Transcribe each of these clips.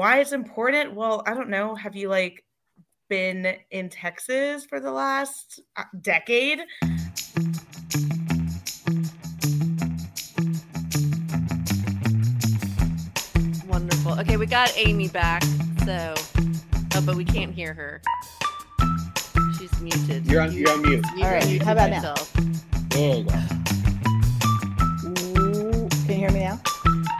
why it's important? Well, I don't know. Have you like been in Texas for the last uh, decade? Wonderful. Okay, we got Amy back. So, oh, but we can't hear her. She's muted. You're on, you're on mute. You All right, how about now? yourself. There you go. Ooh, Can you hear me now?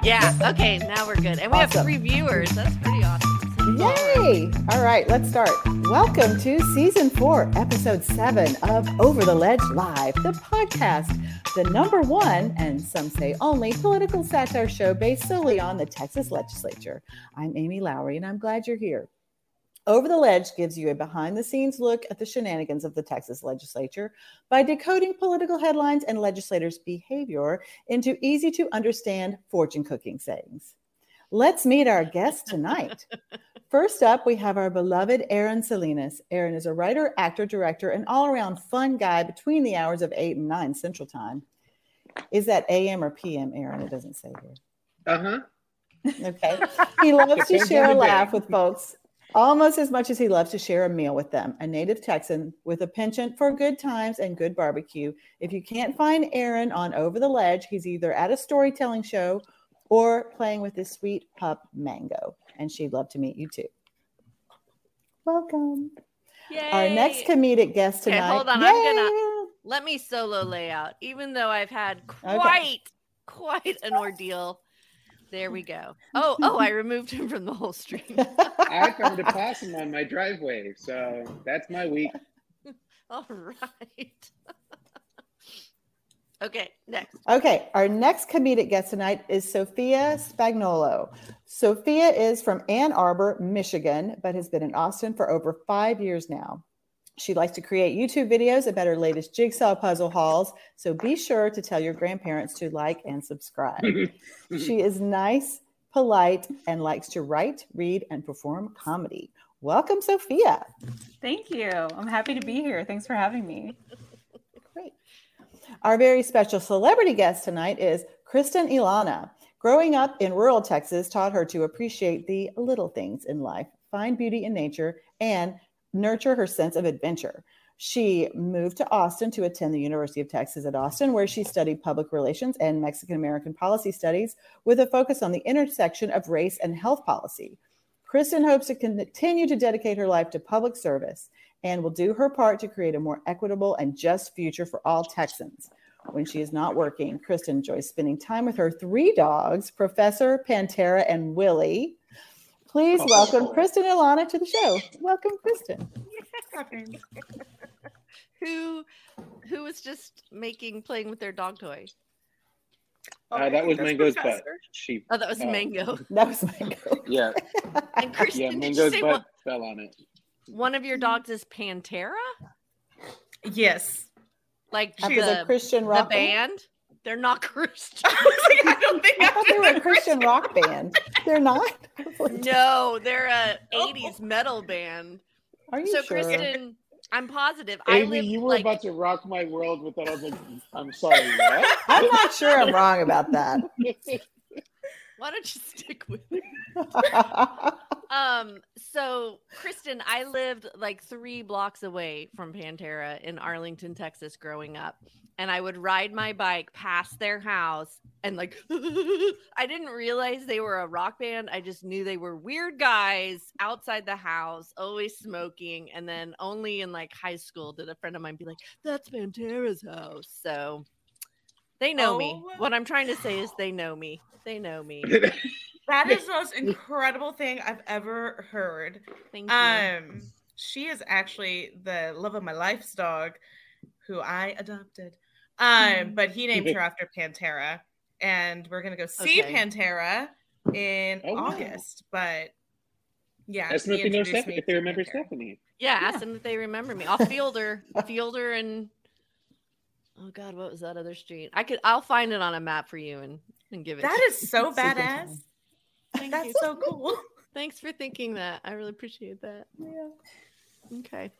Yeah. Okay. Now we're good, and we have three viewers. That's pretty awesome. Yay! All right, let's start. Welcome to season four, episode seven of Over the Lege Live, the podcast, the number one, and some say only, political satire show based solely on the Texas legislature. I'm Amy Lowrey, and I'm glad you're here. Over the Lege gives you a behind the scenes look at the shenanigans of the Texas legislature by decoding political headlines and legislators' behavior into easy to understand fortune cooking sayings. Let's meet our guest tonight. First up, we have our beloved Aaron Salinas. Aaron is a writer, actor, director, and all around fun guy between the hours of 8 and 9 Central Time. Is that AM or PM, Aaron? It doesn't say here. Uh huh. Okay. He loves to share a laugh with folks almost as much as he loves to share a meal with them. A native Texan with a penchant for good times and good barbecue. If you can't find Aaron on Over the Lege, he's either at a storytelling show or playing with his sweet pup Mango. And she'd love to meet you too. Welcome. Yay. Our next comedic guest tonight. Okay, hold on, I'm gonna- Let me solo lay out, even though I've had quite, quite an ordeal. There we go. Oh, oh, I removed him from the whole stream. I found a possum on my driveway, so that's my week. All right. okay, next. Okay, our next comedic guest tonight is Sophia Spagnuolo. Sophia is from Ann Arbor, Michigan, but has been in Austin for over five years now. She likes to create YouTube videos about her latest jigsaw puzzle hauls, so be sure to tell your grandparents to like and subscribe. she is nice, polite, and likes to write, read, and perform comedy. Welcome, Sophia. Thank you. I'm happy to be here. Thanks for having me. Great. Our very special celebrity guest tonight is Kristen Ylana. Growing up in rural Texas taught her to appreciate the little things in life, find beauty in nature, and nurture her sense of adventure. She moved to Austin to attend the University of Texas at Austin, where she studied public relations and Mexican American policy studies with a focus on the intersection of race and health policy. Kristen hopes to continue to dedicate her life to public service and will do her part to create a more equitable and just future for all Texans. When she is not working, Kristen enjoys spending time with her three dogs, Professor, Pantera, and Willie. Please welcome Oh. Kristen Ylana to the show. Welcome, Kristen. Who, who was just making playing with their dog toy? Uh, that was Mango's butt. She. Oh, that was Oh. Mango. That was Mango. Yeah, And Kristen, yeah. did you Mango's say butt one, fell on it. one of your dogs is Pantera? Yes. Like she's the the, Christian the rock band? They're not Christian. I was like, I don't think I thought they were a I'm Christian rock band. They're not. no, they're a Oh. 80s metal band. Are you So sure? Kristen, I'm positive. I live you were like about to rock my world with that. I was like, I'm sorry, what? I'm not sure I'm wrong about that. why don't you stick with it? Um, so Kristen, I lived like three blocks away from Pantera in Arlington, Texas, growing up. And I would ride my bike past their house and like I didn't realize they were a rock band. I just knew they were weird guys outside the house, always smoking. And then only in like high school did a friend of mine be like, That's Pantera's house. So they know me. Oh. What I'm trying to say is they know me. They know me. That is the most incredible thing I've ever heard. Thank you. Um, she is actually the love of my life's dog, who I adopted. Um, but he named her after Pantera, and we're gonna go see Okay. Pantera in Oh, wow. August. But yeah, ask them if they know introduced Stephanie. me If they remember Pantera. Stephanie. Yeah, ask them if they remember me. I'll field her, field her, and oh god, what was that other street? I could, I'll find it on a map for you and and give it. That to is so badass. Fun. Thank That's you. so cool. Thanks for thinking that. I really appreciate that. Yeah. Okay.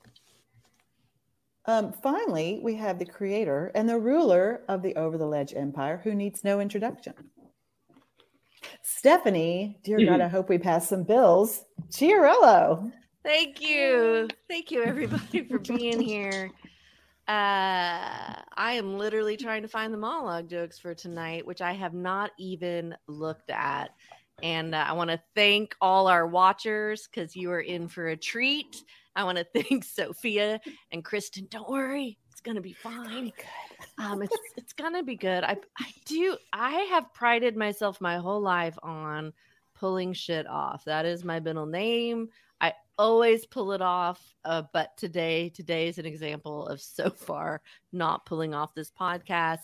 Um, finally, we have the creator and the ruler of the Over the Lege Empire who needs no introduction. Stephanie, dear God, I hope we pass some bills. Chiarello. Thank you. Thank you, everybody, for being here. Uh, I am literally trying to find the monologue jokes for tonight, which I have not even looked at. And uh, I want to thank all our watchers because you are in for a treat. I want to thank Sophia and Kristen. Don't worry, it's gonna be fine. Um, it's it's gonna be good. I I do. I have prided myself my whole life on pulling shit off. That is my middle name. I always pull it off. Uh, but today, today is an example of so far not pulling off this podcast.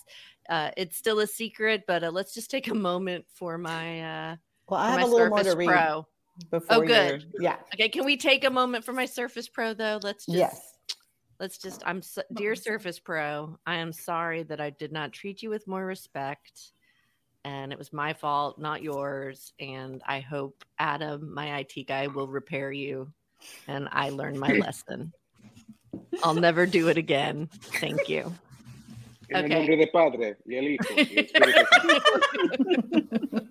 Uh, it's still a secret, but uh, let's just take a moment for my uh, Well, I have a little more Surface to read Pro. before Oh, good. Yeah. Okay, can we take a moment for my Surface Pro though? Let's just Yes. let's just I'm so, dear Surface Pro, I am sorry that I did not treat you with more respect. And it was my fault, not yours. And I hope Adam, my IT guy, will repair you. And I learned my lesson. I'll never do it again. Thank you. En el Okay. nombre del Padre y el Hijo y el Espíritu Santo.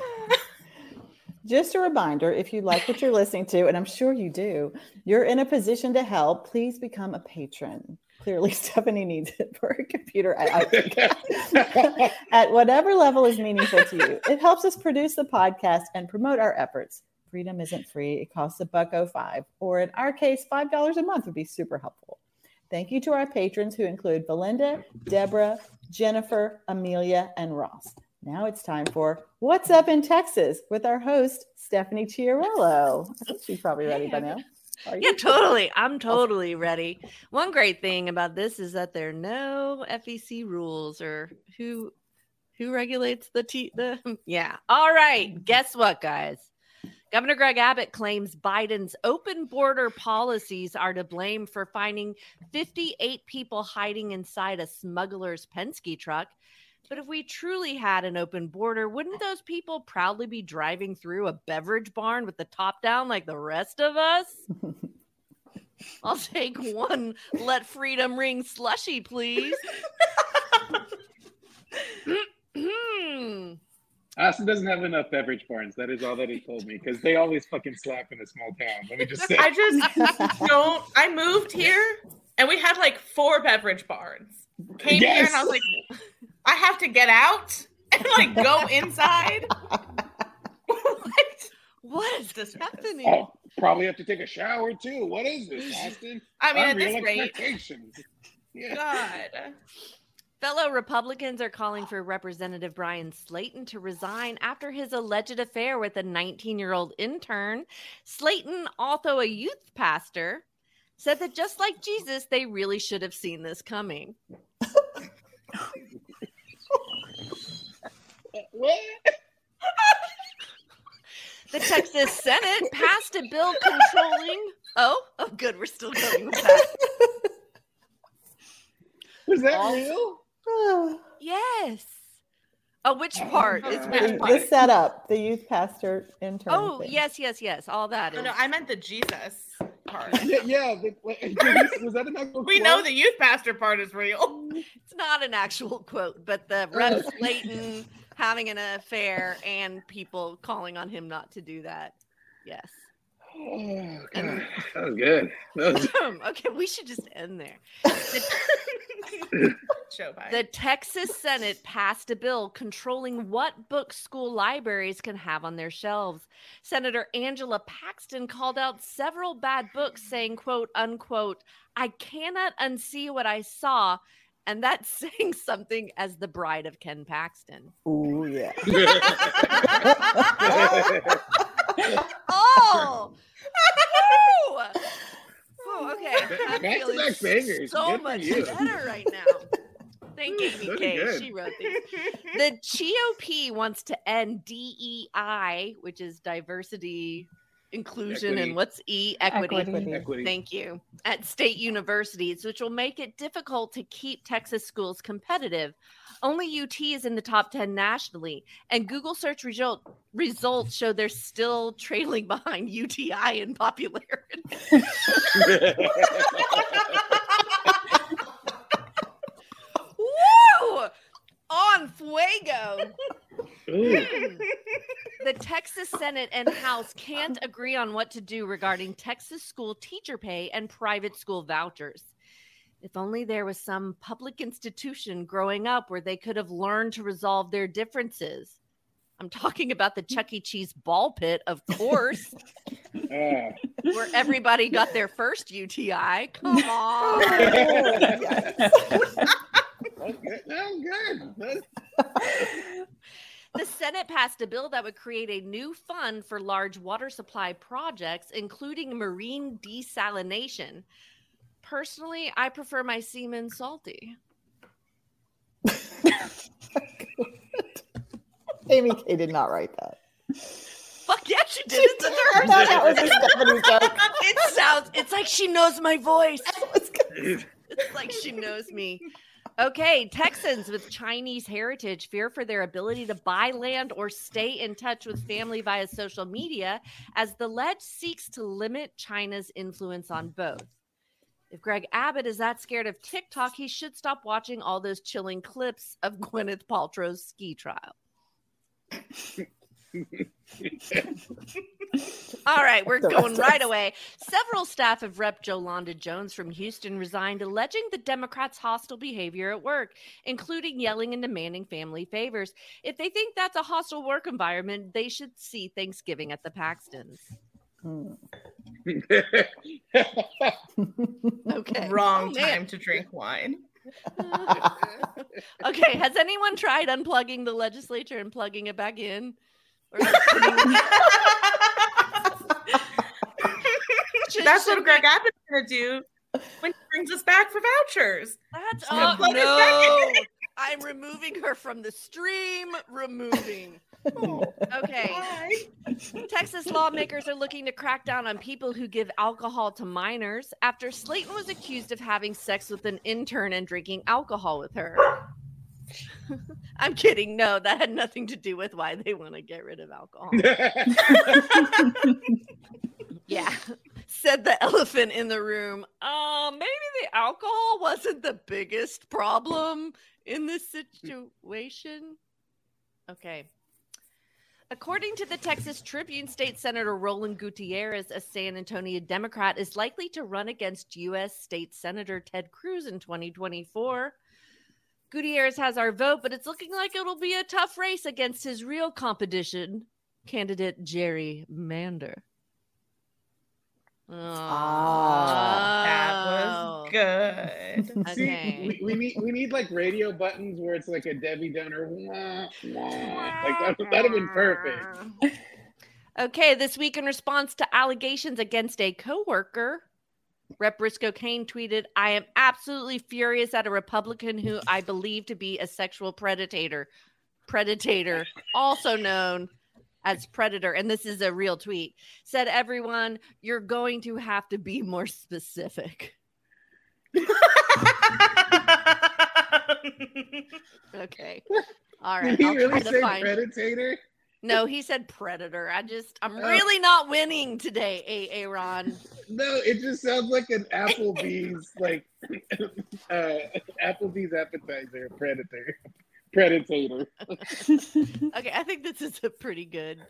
Just a reminder if you like what you're listening to, and I'm sure you do, you're in a position to help, please become a patron. Clearly, Stephanie needs it for her computer. I, I think. At whatever level is meaningful to you, it helps us produce the podcast and promote our efforts. Freedom isn't free, it costs a buck oh five, or in our case, $5 a month would be super helpful. Thank you to our patrons who include Belinda, Deborah, Jennifer, Amelia, and Ross. Now it's time for What's Up in Texas with our host, Stephanie Chiarello. I think she's probably ready by now. Are Yeah, totally. I'm totally ready. One great thing about this is that there are no FEC rules or who who regulates the T the yeah. All right. Guess what, guys? Governor Greg Abbott claims Biden's open border policies are to blame for finding 58 people hiding inside a smuggler's Penske truck. But if we truly had an open border, wouldn't those people proudly be driving through a beverage barn with the top down like the rest of us? I'll take one let freedom ring slushy, please. Austin doesn't have enough beverage barns. That is all that he told me because they always fucking slap in a small town. Let me just say. I just don't. I moved here and we had like four beverage barns. Came here and I was like, I have to get out and like go inside. what? what is This is- happening? Oh, probably have to take a shower too. What is this, Austin? I mean, at Unreal this rate, expectations. Yeah. God. Fellow Republicans are calling for Representative Bryan Slaton to resign after his alleged affair with a 19 year old intern. Slaton, although a youth pastor, said that just like Jesus, they really should have seen this coming. What? The Texas Senate passed a bill controlling. Oh, oh, good. We're still going with that. Was that All- real? Yes. Oh, which part is The- which the part? setup, the youth pastor intern. Oh, thing. yes, yes, yes. All that Oh, no, I meant the Jesus part. Yeah, yeah. The, like, was that an actual We quote? know the youth pastor part is real. It's not an actual quote, but the Rep Slaton having an affair and people calling on him not to do that. Yes. Oh, God. That was good. That was um, okay, we should just end there. Show. The Texas Senate passed a bill controlling what books school libraries can have on their shelves. Senator Angela Paxton called out several bad books, saying, quote, unquote, I cannot unsee what I saw. And that's saying something as the bride of Ken Paxton. Ooh, yeah. Oh! Oh, okay. I'm Back-to-back feeling bangers. so Good much better right now. Thank Amy good. She wrote these. The GOP wants to end DEI, which is diversity, inclusion, Equity. and what's E? Equity. Equity. Equity. Thank you. At state universities, which will make it difficult to keep Texas schools competitive. Only UT is in the top 10 nationally, and Google search result, results show they're still trailing behind UTI in popularity. Woo! On fuego. The Texas Senate and House can't agree on what to do regarding Texas school teacher pay and private school vouchers. If only there was some public institution growing up where they could have learned to resolve their differences. I'm talking about the Chuck E. Cheese ball pit, of course, where everybody got their first UTI. Come on. Oh, I'm good. I'm good. The Senate passed a bill that would create a new fund for large water supply projects, including marine desalination. Personally, I prefer my semen salty. Amy K did not write that. Fuck yeah, she did. It's in I thought that was a Stephanie joke. It sounds. It's like she knows my voice. I was gonna- It's like she knows me. Okay, Texans with Chinese heritage fear for their ability to buy land or stay in touch with family via social media as the Lege seeks to limit China's influence on both. If Greg Abbott is that scared of TikTok, he should stop watching all those chilling clips of Gwyneth Paltrow's ski trial. All right, we're going right away. Several staff of Rep. Jolanda Jones from Houston resigned, alleging the Democrats' hostile behavior at work, including yelling and demanding family favors. If they think that's a hostile work environment, they should see Thanksgiving at the Paxtons. Hmm. Okay. Wrong Oh, time to drink wine. okay, has anyone tried unplugging the legislature and plugging it back in? Or just putting- Should- That's what should Greg we- Abbott's gonna do when he brings us back for vouchers. That's oh plug back no! I'm removing her from the stream. Removing. Okay. Bye. Texas lawmakers are looking to crack down on people who give alcohol to minors after Slaton was accused of having sex with an intern and drinking alcohol with her. I'm kidding. No, that had nothing to do with why they want to get rid of alcohol. Yeah. Said the elephant in the room. Uh, maybe the alcohol wasn't the biggest problem in this situation. Okay. According to the Texas Tribune, State Senator Roland Gutierrez, a San Antonio Democrat, is likely to run against U.S. State Senator Ted Cruz in 2024. Gutierrez has our vote, but it's looking like it'll be a tough race against his real competition, candidate Jerry Mander. Ah, That Oh. was good. See, we, we need we need like radio buttons where it's like a Debbie Downer. Wah, wah. Like that that'd have been perfect. Okay, this week in response to allegations against a coworker, Rep. Briscoe Cain tweeted, I am absolutely furious at a Republican who I believe to be a sexual predator. Predator, also known as Predator. And this is a real tweet. Said everyone, you're going to have to be more specific. Okay. All right. Did he I'll try really to say find predator? No, he said predator. I just, I'm Oh. really not winning today, A. A. Ron. No, it just sounds like an Applebee's like uh, Applebee's appetizer. Predator. Predator. Okay, I think this is a pretty good.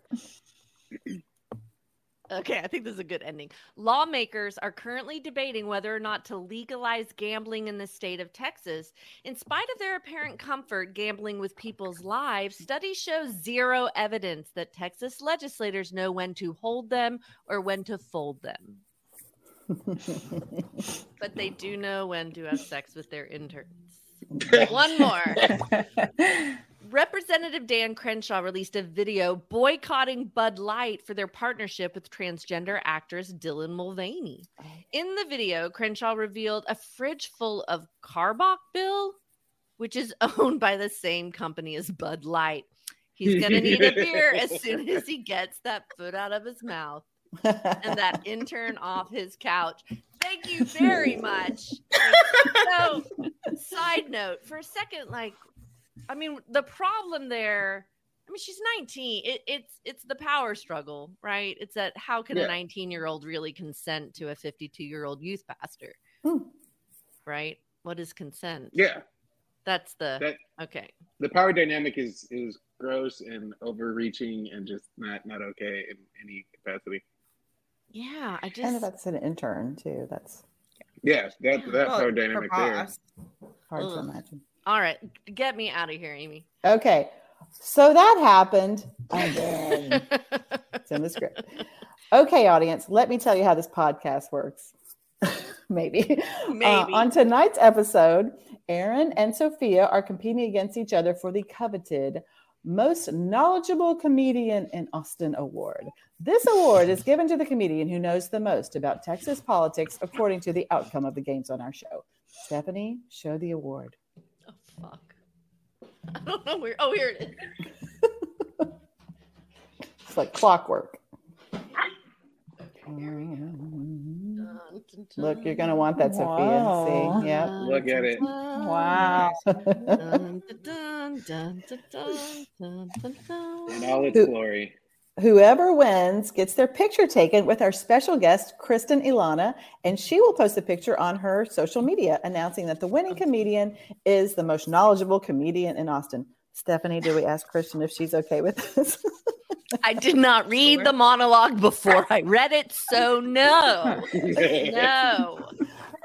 Okay, I think this is a good ending. Lawmakers are currently debating whether or not to legalize gambling in the state of Texas. In spite of their apparent comfort gambling with people's lives, studies show zero evidence that Texas legislators know when to hold them or when to fold them. But they do know when to have sex with their interns. One more. Representative Dan Crenshaw released a video boycotting Bud Light for their partnership with transgender actress Dylan Mulvaney. Oh. In the video, Crenshaw revealed a fridge full of Karbach Bill, which is owned by the same company as Bud Light. He's going to need a beer as soon as he gets that foot out of his mouth and that intern off his couch. Thank you very much. so, side note for a second, like, I mean, the problem there. I mean, she's 19. It, it's it's the power struggle, right? It's that how can a 19 year old really consent to a 52 year old youth pastor, Hmm. right? What is consent? Yeah. That's the That okay. the power dynamic is is gross and overreaching and just not not okay in any capacity. Yeah, I just And that's an intern too. That's Yeah, that that Well, power her dynamic there. boss. hard to imagine. All right. Get me out of here, Amy. Okay, so that happened again. it's in the script. Okay, audience, let me tell you how this podcast works. Maybe. Uh, Maybe. on tonight's episode, Aaron and Sophia are competing against each other for the coveted Most Knowledgeable Comedian in Austin Award. This award is given to the comedian who knows the most about Texas politics according to the outcome of the games on our show. Stephanie, show the award. Oh fuck. I don't know where. Oh, here it is. It's like clockwork. Look, you're going to want that, Wow. Sophia. See? Yep. Look at it. Wow. In all its glory. Whoever wins gets their picture taken with our special guest, Kristen Ylana, and she will post a picture on her social media announcing that the winning comedian is the most knowledgeable comedian in Austin. Stephanie, do we ask Kristen if she's okay with this? I did not read the monologue before I read it, so no, no.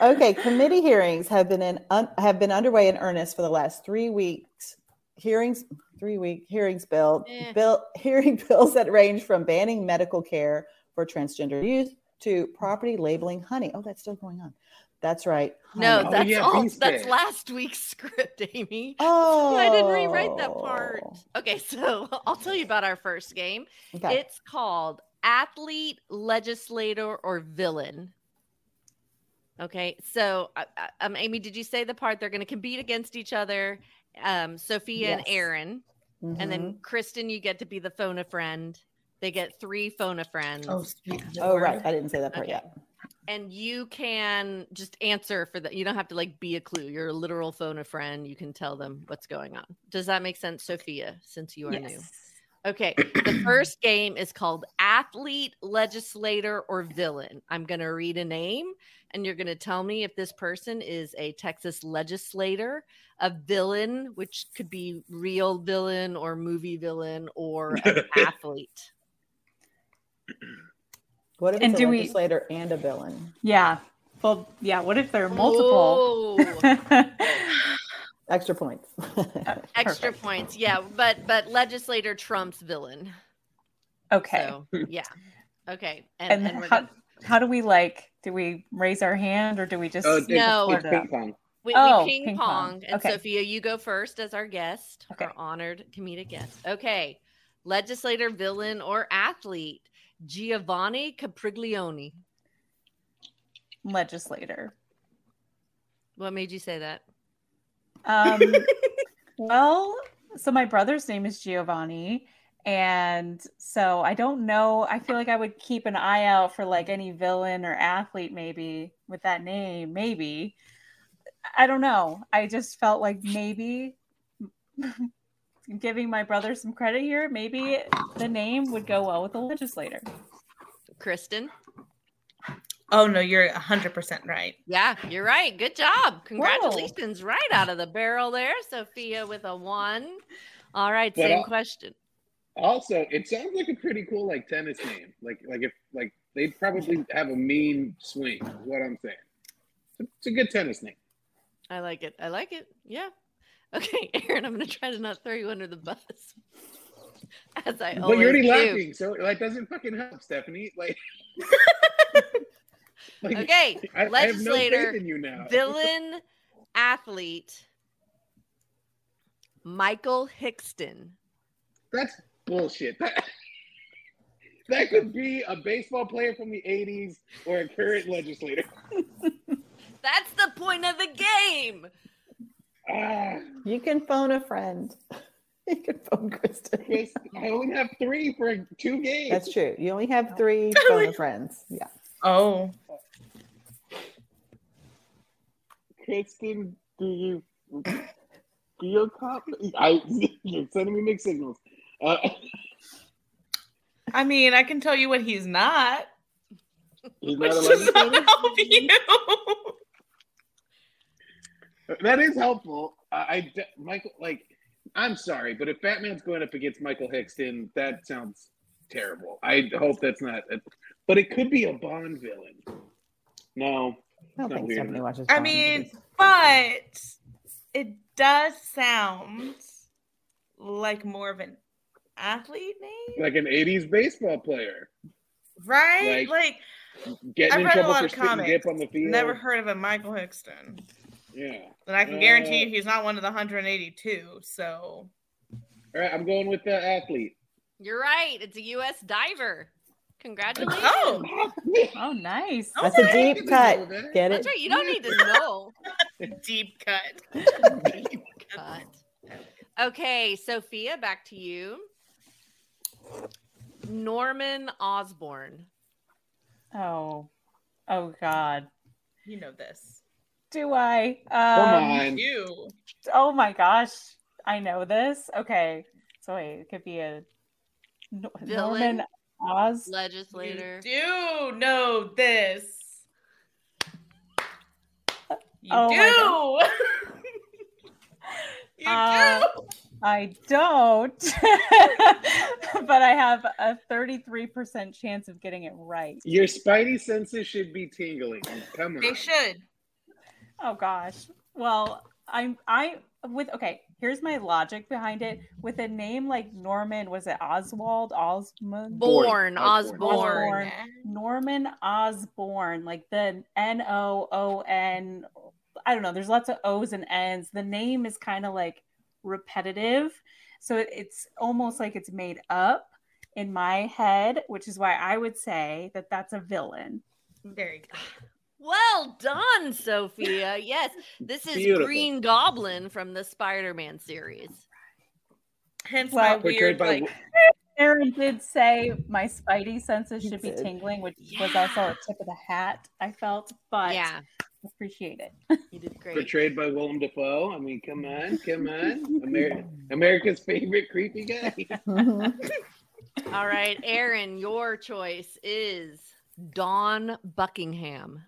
okay, committee hearings have been in un, have been underway in earnest for the last three weeks. Hearings, three week hearings bill, Eh. bill hearing bills that range from banning medical care for transgender youth to property labeling honey. Oh, that's still going on. That's right. No, honey. Oh, that's yeah, all. That's steak. last week's script, Amy. oh, I didn't rewrite that part. Okay, so I'll tell you about our first game. Okay. It's called Athlete, Legislator, or Villain. Okay, so uh, uh, um, Amy, did you say the part they're going to compete against each other? Um, Sophia and Yes. Aaron, and then mm-hmm. Kristen, you get to be the phone a friend. They get three phone a friends. Oh, sweet. oh, right. I didn't say that part Okay. yet. and you can just answer for that. You don't have to like be a clue. You're a literal phone a friend. You can tell them what's going on. Does that make sense, Sophia? Since you are new. Yes. Okay. The first game is called Athlete, Legislator, or Villain. I'm going to read a name and you're going to tell me if this person is a Texas legislator, a villain, which could be real villain or movie villain, or an athlete. What if And it's a do we- legislator and a villain? Yeah. Well, yeah. What if there are multiple? Extra points. extra Perfect. points. Yeah. But, but legislator trumps villain. Okay. So, yeah. Okay. And, and and how, gonna, how do we like? Do we raise our hand or do we just? Oh, it's, No. it's ping pong. we, Oh, we ping, ping pong. pong. And Okay. Sophia, you go first as our guest, Okay. our honored comedic guest. Okay. Legislator, villain, or athlete? Giovanni Capriglione. legislator. What made you say that? Um, well, so my brother's name is Giovanni. And so I don't know. I feel like I would keep an eye out for like any villain or athlete, maybe with that name. Maybe. I don't know. I just felt like maybe giving my brother some credit here, maybe the name would go well with the legislator. Kristen? Oh no, you're hundred percent right. Yeah, you're right. Good job. Congratulations. Right out of the barrel there. Sophia with a one. All right, But, same uh, question. Also, it sounds like a pretty cool like tennis name. Like like if like they'd probably have a mean swing. Is what I'm saying. It's a, it's a good tennis name. I like it. I like it. Yeah. Okay, Aaron, I'm going to try to not throw you under the bus. As I But you're already do. laughing, so that doesn't fucking help, Stephanie. Like, like Okay, I, I have no legislator, faith in you now. villain, athlete, Michael Hixon. That's bullshit. That, that could be a baseball player from the 80s or a current legislator. That's the point of the game. Ah, you can phone a friend. You can phone Kristen. I only have three for two games. That's true. You only have three phone a friends. Yeah. Oh, Kristen, do you do cop? I you're sending me mixed signals. Uh, I mean, I can tell you what he's not, he's which not does not help you. That is helpful. I, I Michael like I'm sorry, but if Batman's going up against Michael Hixon, that sounds terrible. I hope that's not. A, but it could be a Bond villain. No, I don't think weird Stephanie enough. watches. I mean, movies. but it does sound like more of an athlete name, like an '80s baseball player right? like- Like, getting I've in read a trouble lot for of spitting comics. dip on the field. never heard of a Michael Hixon. Yeah. And I can Uh, guarantee you he's not one of the 182. So All right, I'm going with the athlete. You're right. It's a U.S. diver. Congratulations. Oh, Oh, nice. Oh, That's a deep cut. Get That's it? right. You don't need to know. deep cut. Deep Cut. Okay, Sophia, back to you. Norman Osborn. Oh, oh God. You know this. Do I? Come Um, on. You. Oh my gosh, I know this. Okay, so wait, it could be a Nor- Villain? Norman Oz. Legislator. You do know this. You Oh do. you Uh, do. I don't, but I have a 33% chance of getting it right. Your spidey senses should be tingling. Come on. They should. Oh gosh. Well, I'm I with okay. Here's my logic behind it. With a name like Norman, was it Oswald Osmond? Born. Osborn. Osborn. Osborn. Norman Osborn, like the N O O N. I don't know. There's lots of O's and N's. The name is kind of like repetitive. So it's almost like it's made up in my head, which is why I would say that that's a villain. There you go. Well done, Sophia. Yes, this is Beautiful. Green Goblin from the Spider-Man series. Hence Well- my weird by like Aaron did say my spidey senses should be tingling, which was also a tip of the hat, I felt, but yeah, appreciate it. you did great. portrayed by Willem Dafoe. I mean, come on, come on. Amer- America's favorite creepy guy. All right, Aaron, your choice is Dawn Buckingham.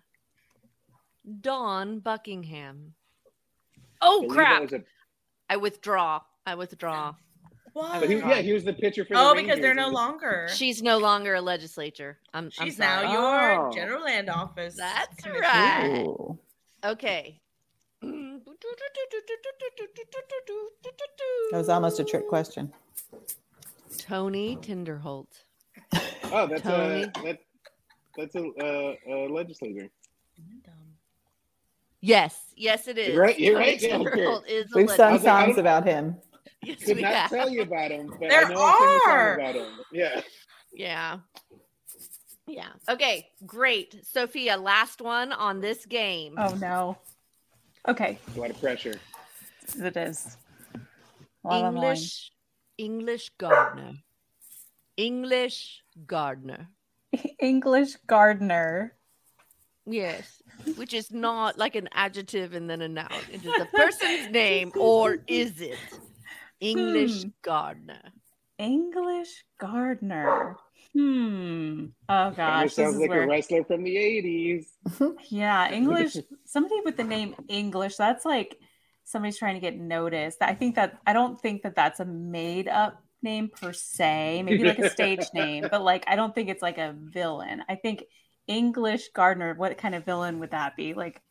Dawn Buckingham. Oh Believe crap! was a- I withdraw. I withdraw. what? but he, yeah, he was the pitcher for the oh, because they're no longer. She's no longer a legislature. I'm, I'm She's sorry. now your Oh. general land office. That's commissioner. right. Ooh. Okay. That was almost a trick question. Tony Tinderholt. Oh, that's Tony. a that, that's a, uh, a legislator. Yes, yes, it is. You're right- you're right, Jennifer. Tinderholt is a We've I sung like, songs about him. Yes, Could we not have. tell you about him, but There I know I sing a are. about him. Yeah. Yeah. Yeah. Okay, great. Sophia, last one on this game. Oh no. Okay, A lot of pressure. it is. A lot on the line. English English gardener. English gardener. English gardener. Yes. Which is not like an adjective and then a noun. It is a person's name or is it? English Hmm. gardener. English gardener. Hmm. Oh Kinda gosh, this sounds like where. a wrestler from the '80s. Yeah, English. somebody with the name English. That's like somebody's trying to get noticed. I think that I don't think that that's a made up name per se. Maybe like a stage name, but like I don't think it's like a villain. I think English gardener. What kind of villain would that be? Like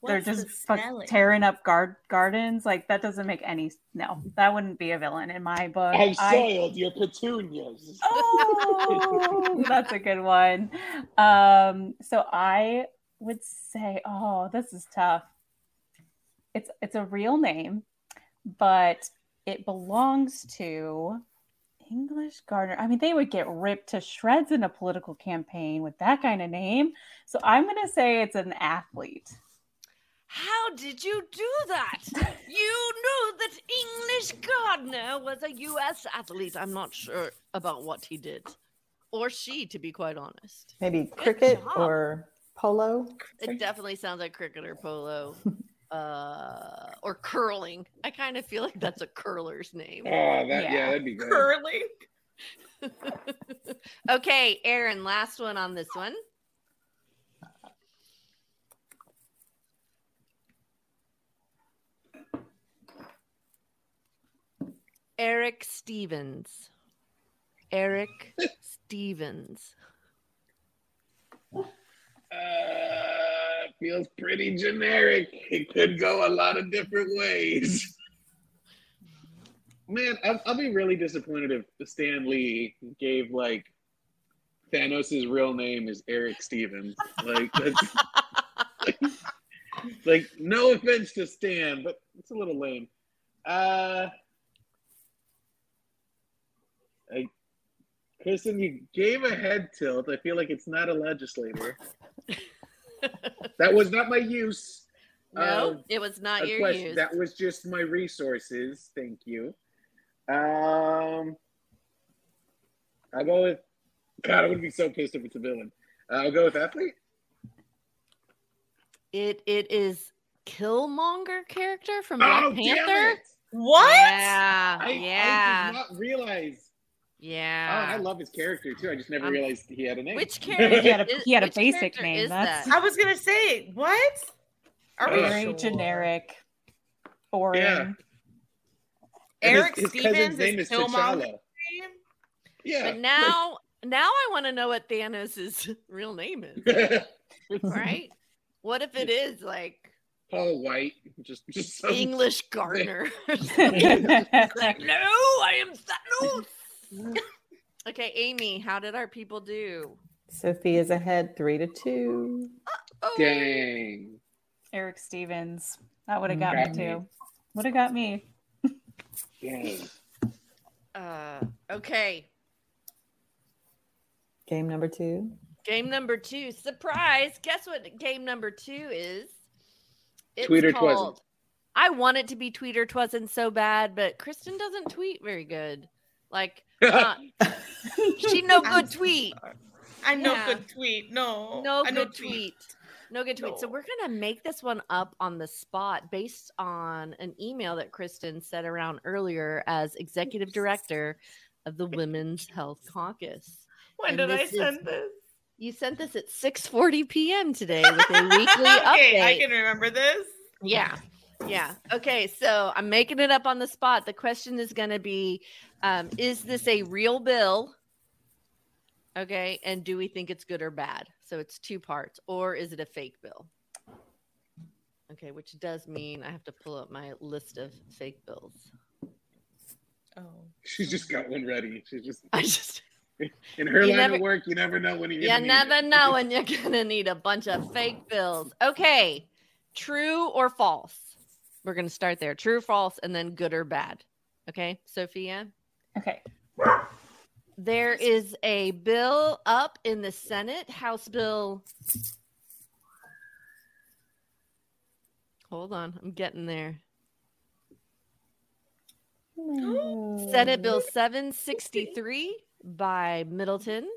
What's they're the just fuck- tearing up guard gardens. Like that doesn't make any. No, that wouldn't be a villain in my book. I've I- your petunias. Oh, that's a good one. Um, so I would say, oh, this is tough. It's it's a real name, but it belongs to English Gardner. I mean, they would get ripped to shreds in a political campaign with that kind of name. So I'm gonna say it's an athlete. How did you do that? You knew that English Gardner was a U.S. athlete. I'm not sure about what he did. Or she, to be quite honest. Maybe cricket or polo. It definitely sounds like cricket or polo. Uh, or curling. I kind of feel like that's a curler's name. Oh, that yeah, Yeah. that'd be good. Curling. okay, Aaron, last one on this one. Erik Stevens. Erik Stevens. Uh, feels pretty generic. It could go a lot of different ways. Man, I'll, I'll be really disappointed if Stan Lee gave like Thanos' real name is Erik Stevens. Like that's like, like no offense to Stan, but it's a little lame. Uh I Kristen, you gave a head tilt. I feel like it's not a legislator. that was not my use. No, it was not a your question. use. That was just my resources. Thank you. Um, I'll go with. God, I would be so pissed if it's a villain. Uh, I'll go with athlete. It it is Killmonger character from Oh, Black damn Panther. it! What? Yeah, I, yeah, I did not realize. Oh, yeah. I love his character too. I just never Um, realized he had a name. Which character? He had a- he had a basic name, Is that's- that? I was gonna say what? Are we Very sure? generic, boring. Yeah. Eric his, his Stevens name is is Killmonger. Yeah. But now, now I want to know what Thanos' real name is. Right? What if it is like Paul White, just just English Gardner? Like, no, I am Thanos. Okay, Amy, how did our people do? Sophia's ahead three to two. Oh, Dang. Erik Stevens. That would have got Got me me. too. Would have got me. Dang. Uh, okay. Game number two. Game number two. Surprise. Guess what game number two is? It's Tweet or twasn't. called- I want it to be Tweeter twasn't so bad, but Kristen doesn't tweet very good. Like, uh, she no I'm good tweet. sorry. I'm no Yeah. good tweet. No. No I good tweet. No good tweet. So we're gonna make this one up on the spot based on an email that Kristen sent around earlier as executive director of the Women's Health Caucus. When And did I this is- send this? You sent this at 6:40 p.m. today with a weekly okay, update. I can remember this. Yeah. Yeah. Okay. So I'm making it up on the spot. The question is going to be um, Is this a real bill? Okay. And do we think it's good or bad? So it's two parts. Or is it a fake bill? Okay. Which does mean I have to pull up my list of fake bills. Oh. She's just got one ready. She's just I just, in her You line never- of work. You never know when you're you gonna need never it. know when you're going to need a bunch of fake bills. Okay. True or false? We're going to start there. True or false, and then good or bad. Okay. Sophia? Okay. There is a bill up in the Senate, House Bill. Hold on, I'm getting there. Hmm. Senate Bill 763 by Middleton,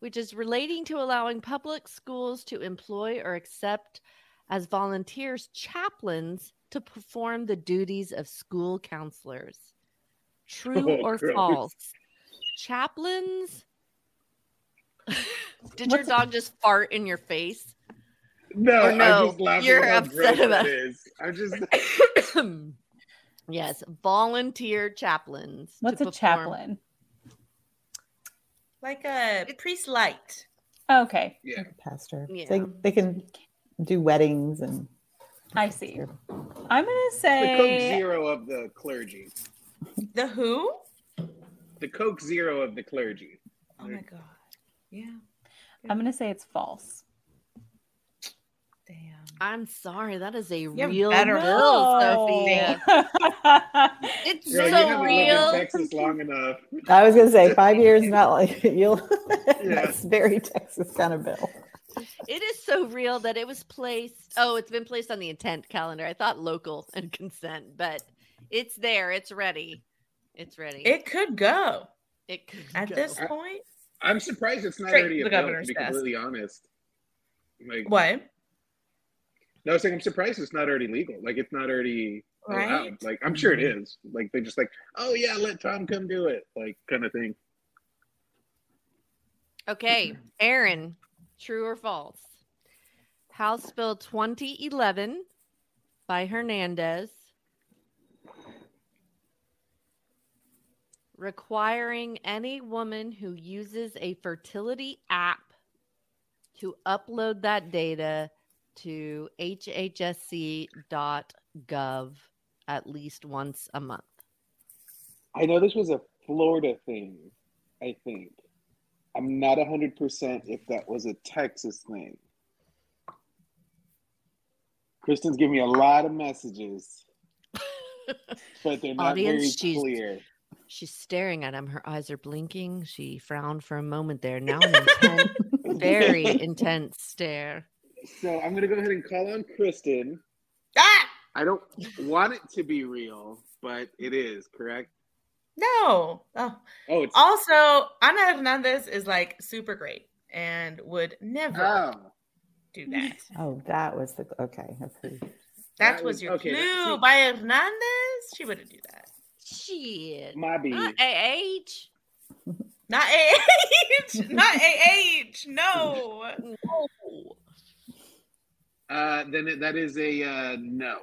which is relating to allowing public schools to employ or accept as volunteers chaplains to perform the duties of school counselors. True Oh, or gross. false? Chaplains? Did your What's- dog just fart in your face? No, Or no, I'm just laughing you're upset about- it is. I'm just yes, volunteer chaplains. to What's a perform- chaplain? Like a priest light. Okay. yeah. Pastor. Yeah. They, they can do weddings and I see. I'm gonna say The Coke Zero of the clergy. The who? The Coke Zero of the clergy. Oh my god. Yeah. I'm gonna say it's false. Damn. I'm sorry, that is a have real better- bill, No. Sophia. It's Girl, you so haven't lived real. in Texas long enough. I was gonna say five years, not like you'll Yeah. that's very Texas kind of bill. It is so real that it was placed. Oh, it's been placed on the intent calendar. I thought local and consent, but it's there. It's ready. It's ready. It could go it could at go. this point. I'm surprised it's not Straight already to a the bill, to be desk. completely honest. Like, What? no, I was saying I'm surprised it's not already legal. Like, it's not already Right? allowed. Like, I'm sure it is. Like, they just like, oh yeah, let Tom come do it, like kind of thing. Okay, mm-hmm. Aaron, true or false? House Bill 2011 by Hernandez requiring any woman who uses a fertility app to upload that data to hhsc.gov at least once a month. I know this was a Florida thing, I think. I'm not 100% if that was a Texas thing. Kristen's giving me a lot of messages, but they're not Audience, very she's- clear. She's staring at him. Her eyes are blinking. She frowned for a moment there. Now an intense, very intense stare. So I'm going to go ahead and call on Kristen. Ah! I don't want it to be real, but it is, correct? No. Oh. Oh, it's Also, Ana Hernandez is like super great and would never oh. Do that. Oh, that was the okay. That, That was, was- your okay, clue see- by Hernandez. She wouldn't do that. Shit. Mobby. Not AH. Not AH. Not AH. No. No. Uh, then it, that is a uh, no.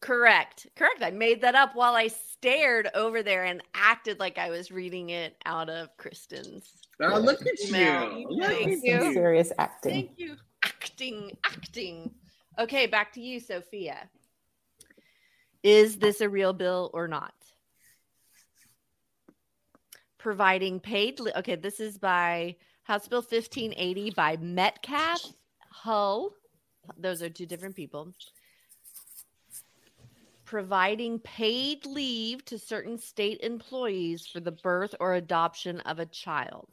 Correct. Correct. I made that up while I stared over there and acted like I was reading it out of Kristen's. Oh, look at you. Look Thank at you. You. serious acting. Thank you. Acting, acting. Okay, back to you, Sophia. Is this a real bill or not? Providing paid. Li- okay, this is by House Bill 1580 by Metcalf Hull. Those are two different people. Providing paid leave to certain state employees for the birth or adoption of a child.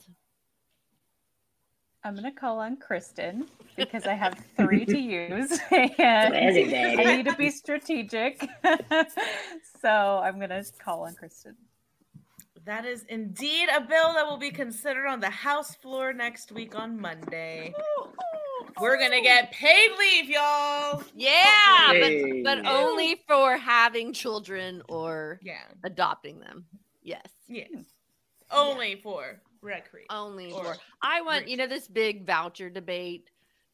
I'm gonna call on Kristen because I have three to use and I need to be strategic. so I'm gonna call on Kristen. That is indeed a bill that will be considered on the House floor next week on Monday. We're gonna get paid leave, y'all. Yeah, Hey. but, but only for having children or Yeah. adopting them. Yes. Yes. Only for recreation. Only Or for I want, rich. you know, this big voucher debate.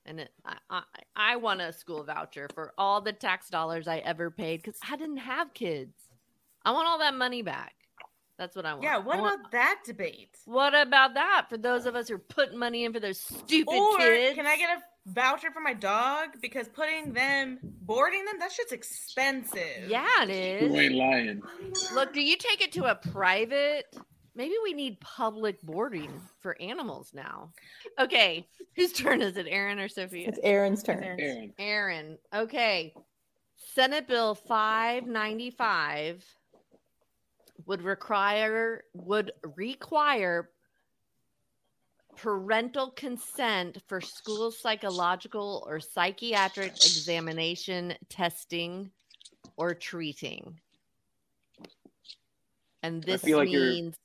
And it, I, I, I want a school voucher for all the tax dollars I ever paid because I didn't have kids. I want all that money back. That's what I want. Yeah, what I want- about that debate? what about that for those of us who are putting money in for those stupid Or kids? can I get a voucher for my dog? Because putting them, boarding them, that shit's expensive. Yeah, it Who is. ain't lying? Look, do you take it to a private? Maybe we need public boarding for animals now. Okay, whose turn is it, Aaron or Sophia? It's Aaron's turn. Aaron. Aaron. Aaron. Okay. Senate Bill 595 would require would require parental consent for school psychological or psychiatric examination, testing, or treating. And this feel like you're- means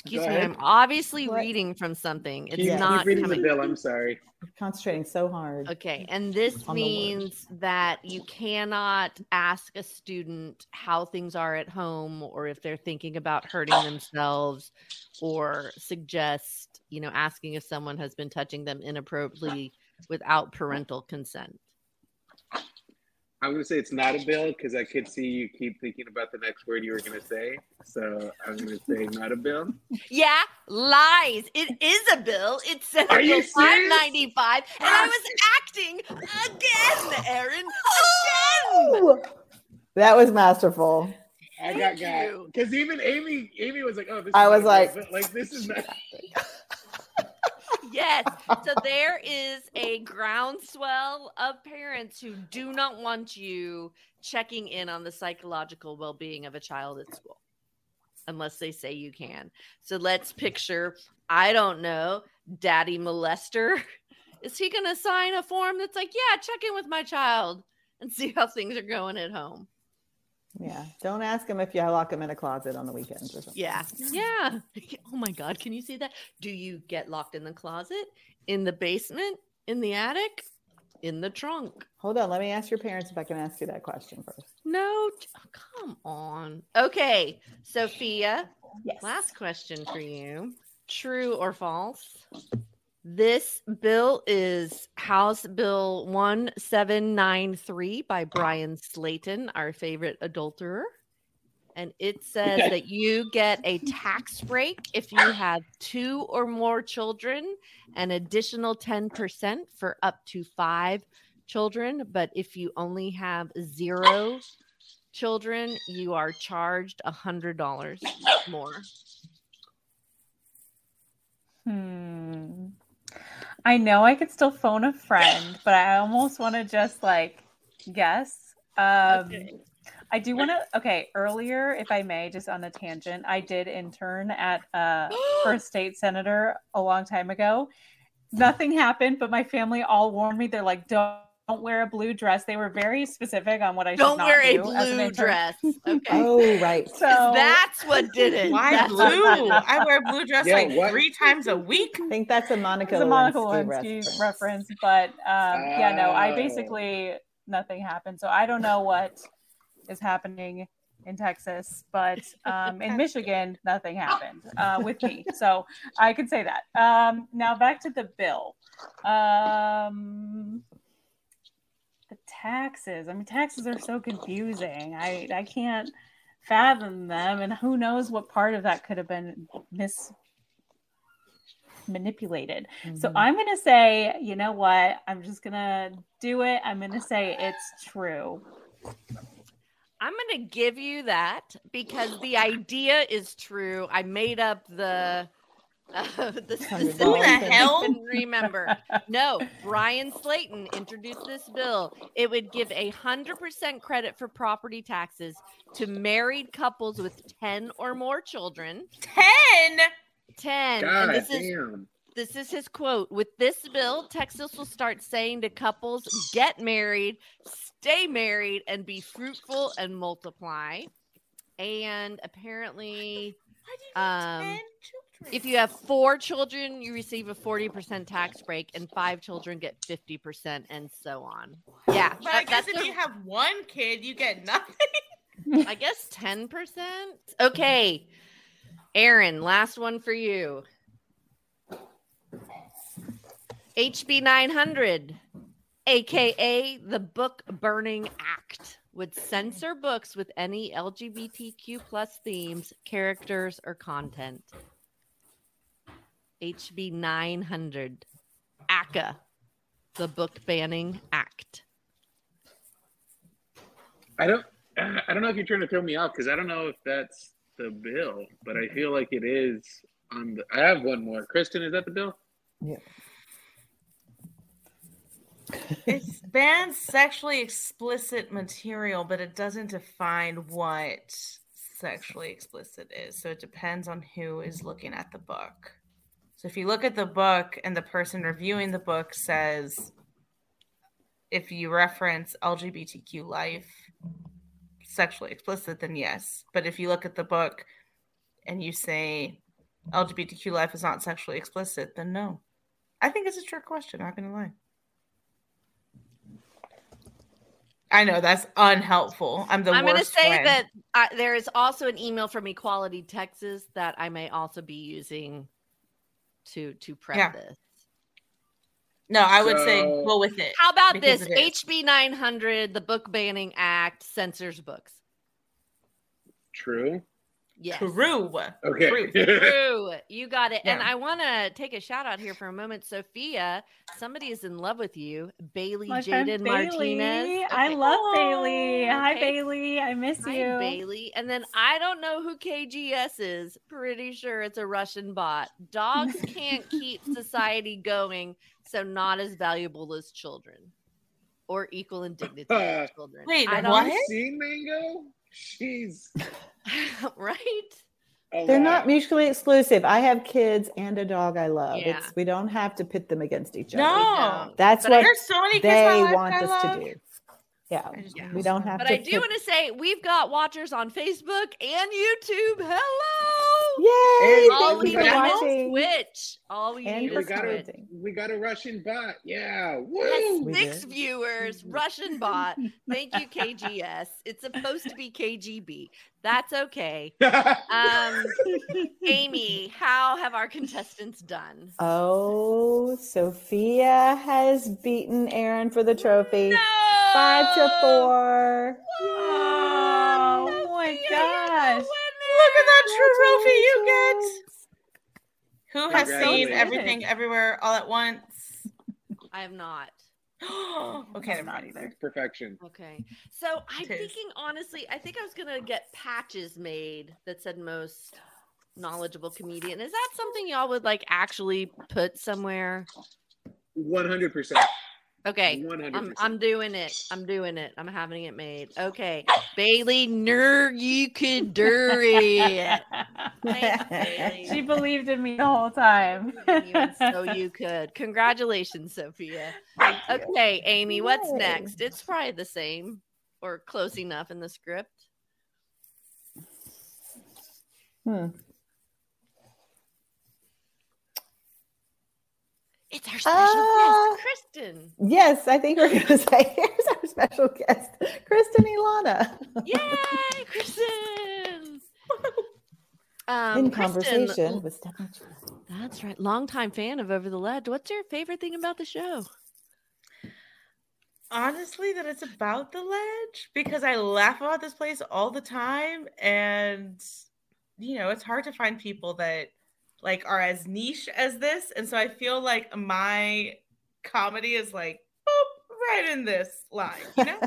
excuse me. I'm obviously What? reading from something. It's Keep, keep not reading coming the bill. I'm sorry. Concentrating so hard. Okay, and this On the word. means that you cannot ask a student how things are at home or if they're thinking about hurting themselves or suggest, you know, asking if someone has been touching them inappropriately without parental consent. I'm gonna say it's not a bill because I could see you keep thinking about the next word you were gonna say. So I'm gonna say not a bill. Yeah, lies. It is a bill. It's Senate Are you Bill serious? 595 and I was acting again, Aaron. Again. Oh! That was masterful. I got Thank got you. because even Amy Amy was like, oh, this. I is was not like- like this is not. Yes. So there is a groundswell of parents who do not want you checking in on the psychological well being of a child at school unless they say you can. So let's picture, I don't know, daddy molester. Is he going to sign a form that's like, yeah, check in with my child and see how things are going at home? Yeah. Don't ask him if you lock him in a closet on the weekends or something. Yeah. Yeah. Oh my God. Can you see that? Do you get locked in the closet, in the basement, in the attic, in the trunk? Hold on. Let me ask your parents if I can ask you that question first. No. oh, come on. Okay. Sophia, Yes. last question for you. True or false? This bill is House Bill 1793 by Bryan Slaton, our favorite adulterer. And it says that you get a tax break if you have two or more children, an additional 10% for up to five children. But if you only have zero children, you are charged a $100 more. Hmm. I know I could still phone a friend, but I almost want to just like guess. Um, Okay. I do want to. Okay, earlier, if I may, just on a tangent, I did intern at uh, for a state senator a long time ago. Nothing happened, but my family all warned me. They're like, "Don't." Don't wear a blue dress. They were very specific on what I should Don't not wear a do as an blue dress. Okay. Oh, right. So That's what did it. Why That's blue? what did it. I wear blue dress Yeah, like what- three times a week. I think that's a Monica it's a Monica Lewinsky Lewinsky reference. reference, but um, yeah, no, I Oh. basically nothing happened. So I don't know what is happening in Texas, but um, in Michigan, nothing happened uh, with me. So I can say that. Um, now back to the bill. Um, the taxes. I mean, taxes are so confusing. I I can't fathom them, and who knows what part of that could have been mis manipulated. So Mhm. I'm going to say, you know what? I'm just going to do it. I'm going to say it's true. I'm going to give you that because the idea is true. I made up the uh, the Hundred specifics dollars. Who the hell? remember. No, Bryan Slaton introduced this bill. It would give a hundred percent credit for property taxes to married couples with ten or more children. Ten. Ten, God and this is this is his quote. With this bill, Texas will start saying to couples, get married, stay married, and be fruitful and multiply. And apparently, Why do you Um, ten children? If you have four children, you receive a 40% tax break, and five children get 50%, and so on. Yeah. but I guess if a- you have one kid, you get nothing. I guess 10%. Okay. Aaron, last one for you. HB 900, aka the Book Burning Act, would censor books with any LGBTQ plus themes, characters, or content. HB 900, ACA, the Book Banning Act. I don't. I don't know if you're trying to throw me off because I don't know if that's the bill, but I feel like it is on the. I have one more. Kristen, is that the bill? Yeah. it bans sexually explicit material, but it doesn't define what sexually explicit is. So it depends on who is looking at the book. So if you look at the book and the person reviewing the book says, if you reference LGBTQ life sexually explicit, then yes. But if you look at the book and you say LGBTQ life is not sexually explicit, then no. I think it's a trick question, not gonna lie. I know that's unhelpful. I'm the one. I'm going to say friend. that uh, there is also an email from Equality Texas that I may also be using to to prep Yeah. this. No, I would say So- go with it. How about this? HB 900, the Book Banning Act, censors books. True. Yes. True. Okay. True. True. You got it. And I want to take a shout out here for a moment. Sophia, somebody is in love with you. Bailey My friend Jaden Bailey. Martinez. I love Oh, Bailey. Hi. Bailey. I miss Hi, you. Bailey. And then I don't know who KGS is. Pretty sure it's a Russian bot. Dogs can't keep society going, so not as valuable as children or equal in dignity as uh, children. Wait, I don't, what? you seen Mango? She's right? a They're lot. not mutually exclusive. I have kids and a dog I love. Yeah. It's we don't have to pit them against each other. No. That's But what There's so many kids they want us love. to do. Yeah. Yeah. We don't have But to I do pit- want to say we've got watchers on Facebook and YouTube. Hello. Yay! And- All and we we got- watching. Twitch. All we And need we is got Twitch. a we got a Russian bot. Yeah. Has Woo! We six did. viewers, Russian bot. Thank you, KGS. It's supposed to be KGB. That's okay. Um, Amy, how have our contestants done? Oh, Sophia has beaten Aaron for the trophy. No! Five to four. Oh my gosh. Look at that trophy you get. Who has seen everything everywhere all at once? I have not. okay, I'm never not either. Perfection. Okay. So I'm It is. thinking honestly, I think I was gonna get patches made that said most knowledgeable comedian. Is that something y'all would like actually put somewhere? One hundred percent. Okay. One hundred I'm. I'm doing it. I'm doing it. I'm having it made. Okay. Bailey, ner you could do it. Thanks, she believed in me the whole time. You so you could. Congratulations, Sophia. Okay, Amy, what's Yay. next? It's probably the same or close enough in the script. Hmm. It's our special Uh, guest, Kristen. Yes, I think we're going to say here's our special guest, Kristen Ylana. Yay, Kristen! Um, In Kristen, conversation with Stephanie. That's right. Longtime fan of Over the Lege. What's your favorite thing about the show? Honestly, that it's about the Lege because I laugh about this place all the time, and you know, it's hard to find people that like are as niche as this, and so I feel like my comedy is like boop, right in this line. You know,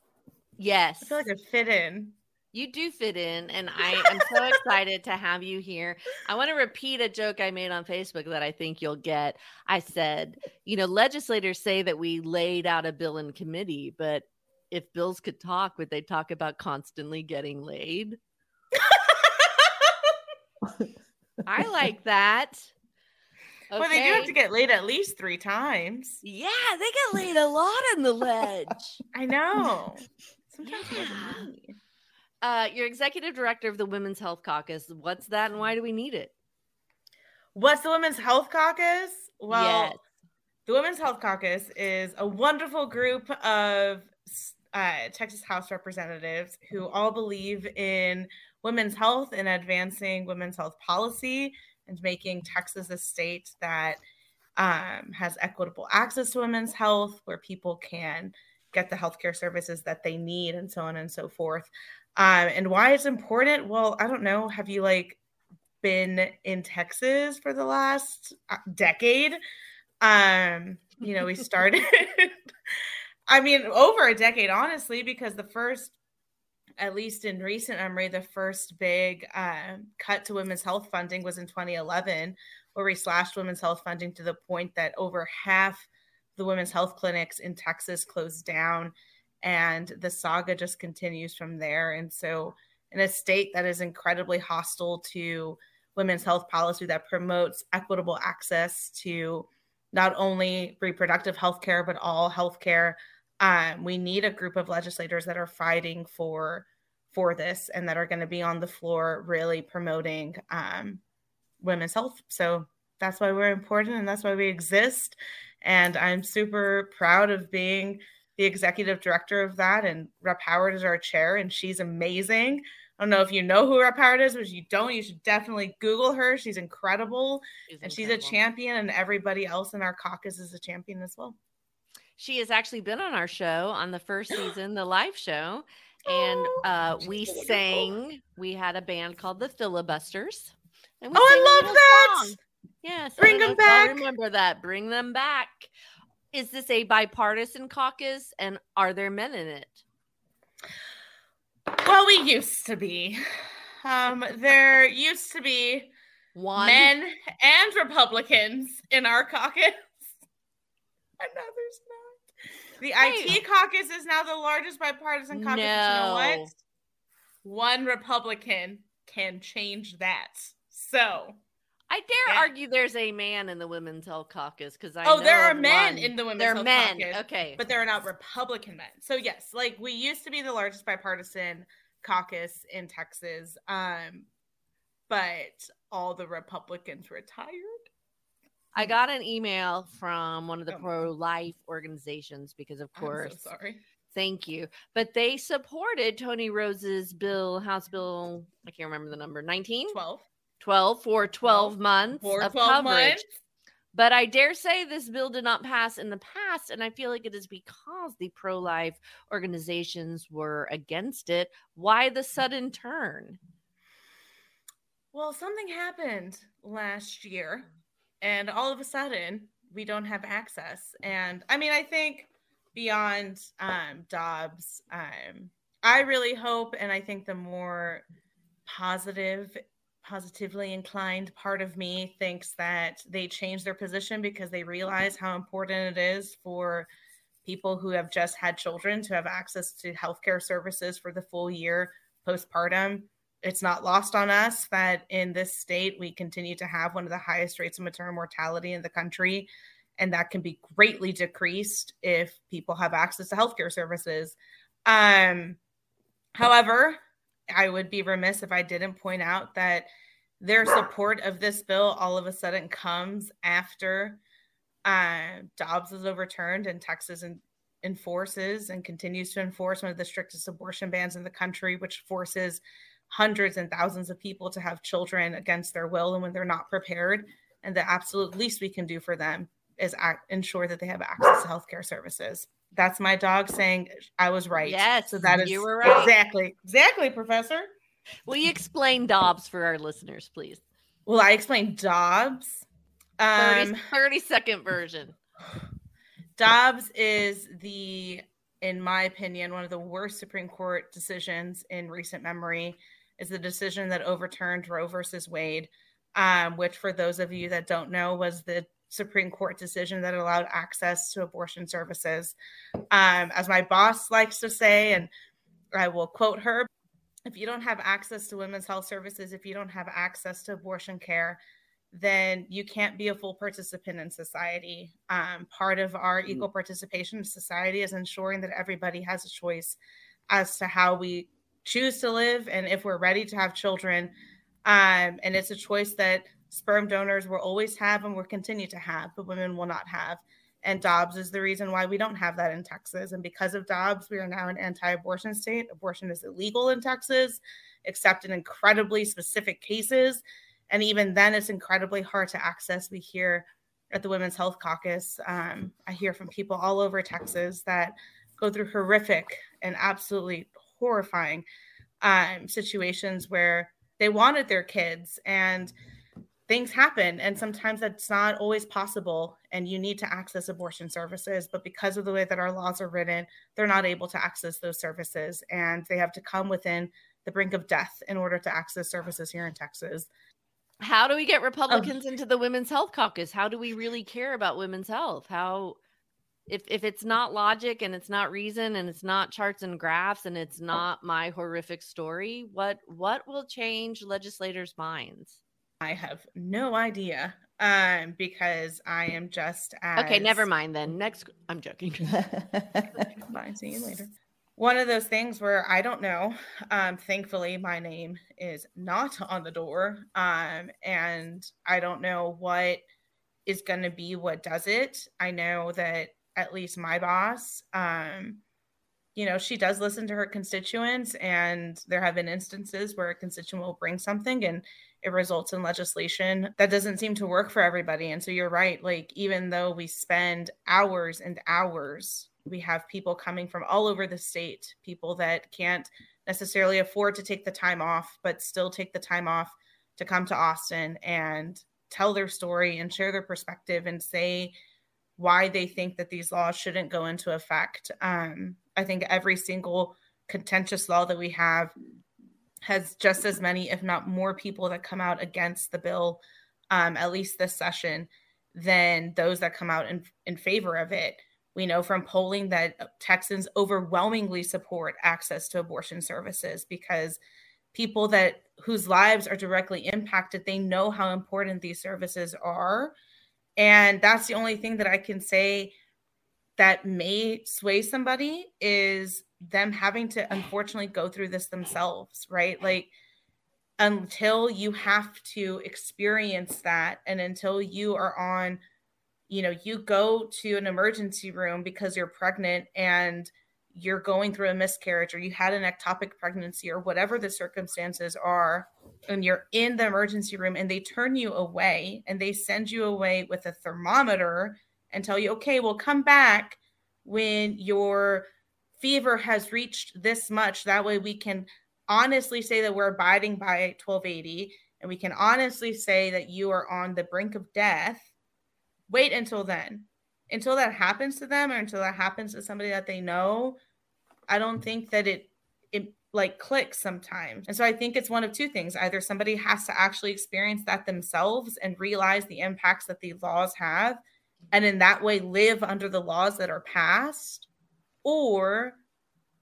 yes. I feel like I fit in. You do fit in, and I am so excited to have you here. I want to repeat a joke I made on Facebook that I think you'll get. I said, you know, legislators say that we laid out a bill in committee, but if bills could talk, would they talk about constantly getting laid? I like that. Well, they do have to get laid at least three times. Yeah, they get laid a lot on the Lege. I know. Sometimes Yeah. me. Uh, you're executive director of the Women's Health Caucus. What's that, and why do we need it? What's the Women's Health Caucus? Well, Yes. the Women's Health Caucus is a wonderful group of uh, Texas House representatives who all believe in women's health and advancing women's health policy and making Texas a state that um, has equitable access to women's health, where people can get the healthcare services that they need, and so on and so forth. Um, and why it's important? Well, I don't know. Have you like been in Texas for the last uh, decade? Um, you know, we started. I mean, over a decade, honestly, because the first, at least in recent memory, the first big uh, cut to women's health funding was in 2011, where we slashed women's health funding to the point that over half the women's health clinics in Texas closed down. And the saga just continues from there. And so, in a state that is incredibly hostile to women's health policy that promotes equitable access to not only reproductive health care, but all health care, um, we need a group of legislators that are fighting for for this and that are going to be on the floor really promoting um, women's health. So that's why we're important and that's why we exist. And I'm super proud of being the executive director of that. And Rep Howard is our chair, and she's amazing. I don't know if you know who Rep Howard is, but if you don't, you should definitely Google her. She's incredible, and she's a champion, and everybody else in our caucus is a champion as well. She has actually been on our show on the first season, the live show. And Oh, uh, we sang, we had a band called the Filibusters. And we Oh, I love that. song. Yes. Bring them back. Remember that. Bring them back. Is this a bipartisan caucus and are there men in it? Well, we used to be. Um, there used to be One. men and Republicans in our caucus. And now there's. The. IT caucus is now the largest bipartisan caucus. but You know No. what? One Republican can change that. So, I dare Yeah. argue there's a man in the Women's Health Caucus because I oh, there are men one. in the women's There are men. caucus, Okay. but there are not Republican men. So yes, like we used to be the largest bipartisan caucus in Texas. Um, but all the Republicans retired. I mm-hmm. got an email from one of the Oh. pro life organizations because, of I'm so course, sorry. thank you. But they supported Toni Rose's bill, House Bill, I can't remember the number, 19? 12. 12 for 12 Twelve months For of 12 coverage. months. But I dare say this bill did not pass in the past. And I feel like it is because the pro life organizations were against it. Why the sudden turn? Well, something happened last year, and all of a sudden, we don't have access. And I mean, I think beyond um, Dobbs, um, I really hope, and I think the more positive, positively inclined part of me thinks that they change their position because they realize how important it is for people who have just had children to have access to healthcare services for the full year postpartum it's not lost on us that in this state we continue to have one of the highest rates of maternal mortality in the country. And that can be greatly decreased if people have access to healthcare services. Um, however i would be remiss if i didn't point out that their support of this bill all of a sudden comes after uh, dobbs is overturned and texas en- enforces and continues to enforce one of the strictest abortion bans in the country which forces hundreds and thousands of people to have children against their will and when they're not prepared. And the absolute least we can do for them is act, ensure that they have access to healthcare services. That's my dog saying I was right. Yes, so that is you were right. exactly, exactly, Professor. Will you explain Dobbs for our listeners, please? Well, I explain Dobbs. 30, Um, 30 second version. Dobbs is the, in my opinion, one of the worst Supreme Court decisions in recent memory. Is the decision that overturned Roe versus Wade, um, which, for those of you that don't know, was the Supreme Court decision that allowed access to abortion services. Um, as my boss likes to say, and I will quote her if you don't have access to women's health services, if you don't have access to abortion care, then you can't be a full participant in society. Um, part of our equal participation in society is ensuring that everybody has a choice as to how we choose to live and if we're ready to have children. Um, and it's a choice that sperm donors will always have and will continue to have, but women will not have. And Dobbs is the reason why we don't have that in Texas. And because of Dobbs, we are now an anti abortion state. Abortion is illegal in Texas, except in incredibly specific cases. And even then, it's incredibly hard to access. We hear at the Women's Health Caucus, um, I hear from people all over Texas that go through horrific and absolutely horrifying um, situations where they wanted their kids and things happen and sometimes that's not always possible and you need to access abortion services but because of the way that our laws are written they're not able to access those services and they have to come within the brink of death in order to access services here in texas How do we Oh. get Republicans into the Women's Health Caucus? How do we really care about women's health? How if if it's not logic and it's not reason and it's not charts and graphs and it's not my horrific story, what what will change legislators' minds? i have no idea um because i am just as Okay, never mind then. Next I'm joking. Bye. See you later. One of those things where I don't know. Um, thankfully, my name is not on the door. Um, and I don't know what is going to be what does it. I know that at least my boss, um, you know, she does listen to her constituents, and there have been instances where a constituent will bring something and it results in legislation that doesn't seem to work for everybody. And so you're right. Like, even though we spend hours and hours, we have people coming from all over the state, people that can't necessarily afford to take the time off, but still take the time off to come to Austin and tell their story and share their perspective and say why they think that these laws shouldn't go into effect. Um, I think every single contentious law that we have has just as many, if not more, people that come out against the bill, um, at least this session, than those that come out in, in favor of it. We know from polling that Texans overwhelmingly support access to abortion services because people that whose lives are directly impacted, they know how important these services are. And that's the only thing that I can say that may sway somebody is them having to unfortunately go through this themselves, right? Like until you have to experience that and until you are on you know you go to an emergency room because you're pregnant and you're going through a miscarriage or you had an ectopic pregnancy or whatever the circumstances are and you're in the emergency room and they turn you away and they send you away with a thermometer and tell you okay we'll come back when your fever has reached this much. That way we can honestly say that we're abiding by 1280 and we can honestly say that you are on the brink of death. Wait until then until that happens to them or until that happens to somebody that they know i don't think that it it like clicks sometimes. And so i think it's one of two things. Either somebody has to actually experience that themselves and realize the impacts that the laws have and in that way live under the laws that are passed or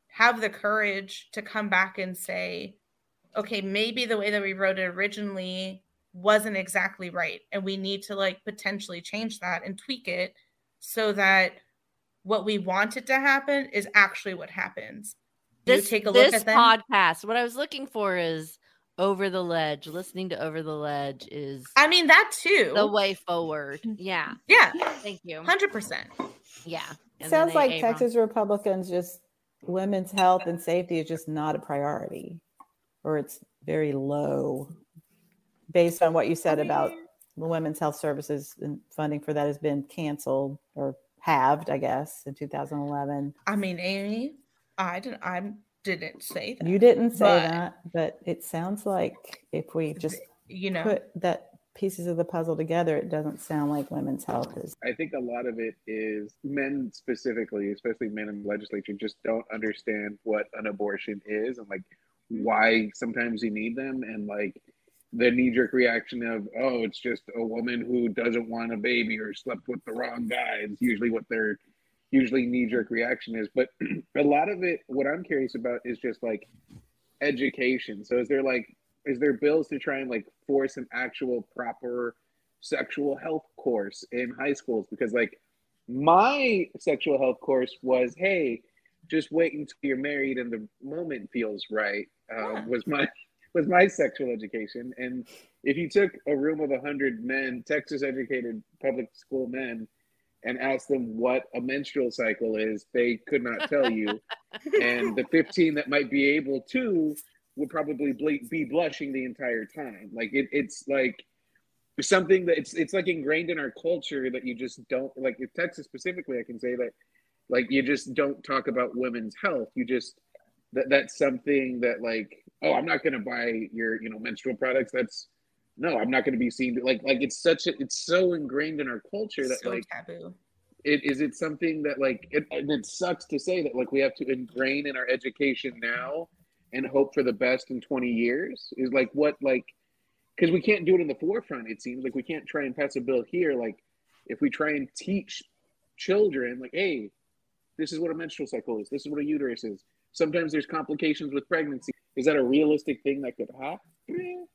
have the courage to come back and say okay maybe the way that we wrote it originally wasn't exactly right and we need to like potentially change that and tweak it so that what we wanted to happen is actually what happens. This, take a look at them. podcast. What I was looking for is over the Lege. Listening to over the Lege is I mean that too. The way forward. Yeah. Yeah. Thank you. 100%. Yeah. And Sounds like Avon. Texas Republicans just women's health and safety is just not a priority or it's very low based on what you said about the women's health services and funding for that has been canceled or halved, I guess, in 2011. I mean, Amy, I didn't. I didn't say that. You didn't say but, that, but it sounds like if we just you know put that pieces of the puzzle together, it doesn't sound like women's health is. I think a lot of it is men specifically, especially men in the legislature, just don't understand what an abortion is and like why sometimes you need them and like the knee jerk reaction of, oh, it's just a woman who doesn't want a baby or slept with the wrong guy. It's usually what their usually knee jerk reaction is. But a lot of it, what I'm curious about is just like education. So is there like, is there bills to try and like force an actual proper sexual health course in high schools? Because like my sexual health course was, hey, just wait until you're married and the moment feels right. Uh, yeah. Was my was my sexual education. And if you took a room of 100 men, Texas educated public school men, and asked them what a menstrual cycle is, they could not tell you. and the 15 that might be able to would probably be blushing the entire time. Like it, it's like something that it's it's like ingrained in our culture that you just don't like. In Texas specifically, I can say that like you just don't talk about women's health. You just that that's something that like oh i'm not going to buy your you know menstrual products. That's no i'm not going to be seen like like it's such a it's so ingrained in our culture that so like taboo. it is it something that like it, and it sucks to say that like we have to ingrain in our education now and hope for the best in 20 years? Is like what like because we can't do it in the forefront it seems. Like we can't try and pass a bill here. Like if we try and teach children like hey this is what a menstrual cycle is. This is what a uterus is sometimes there's complications with pregnancy. Is that a realistic thing that could happen?